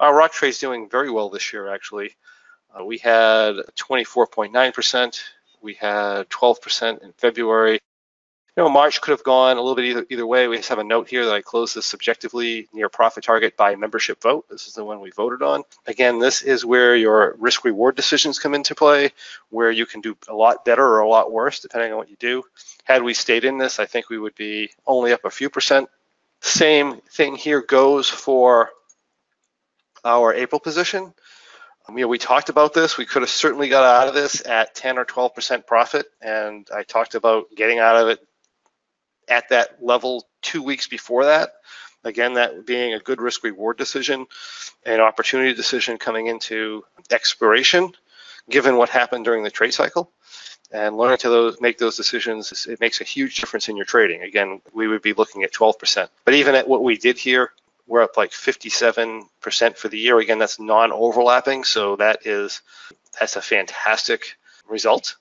Our rock trade is doing very well this year, actually. Uh, we had 24.9%. We had 12% in February. You know, March could have gone a little bit either, either way. We just have a note here that I closed this subjectively near profit target by membership vote. This is the one we voted on. Again, this is where your risk reward decisions come into play, where you can do a lot better or a lot worse depending on what you do. Had we stayed in this, I think we would be only up a few percent. Same thing here goes for our April position. Um, you know, we talked about this. We could have certainly got out of this at 10 or 12% profit, and I talked about getting out of it at that level two weeks before that. Again, that being a good risk reward decision, an opportunity decision coming into expiration, given what happened during the trade cycle. And learning to those, make those decisions, it makes a huge difference in your trading. Again, we would be looking at 12%. But even at what we did here, we're up like 57% for the year. Again, that's non-overlapping, so that is that's a fantastic result.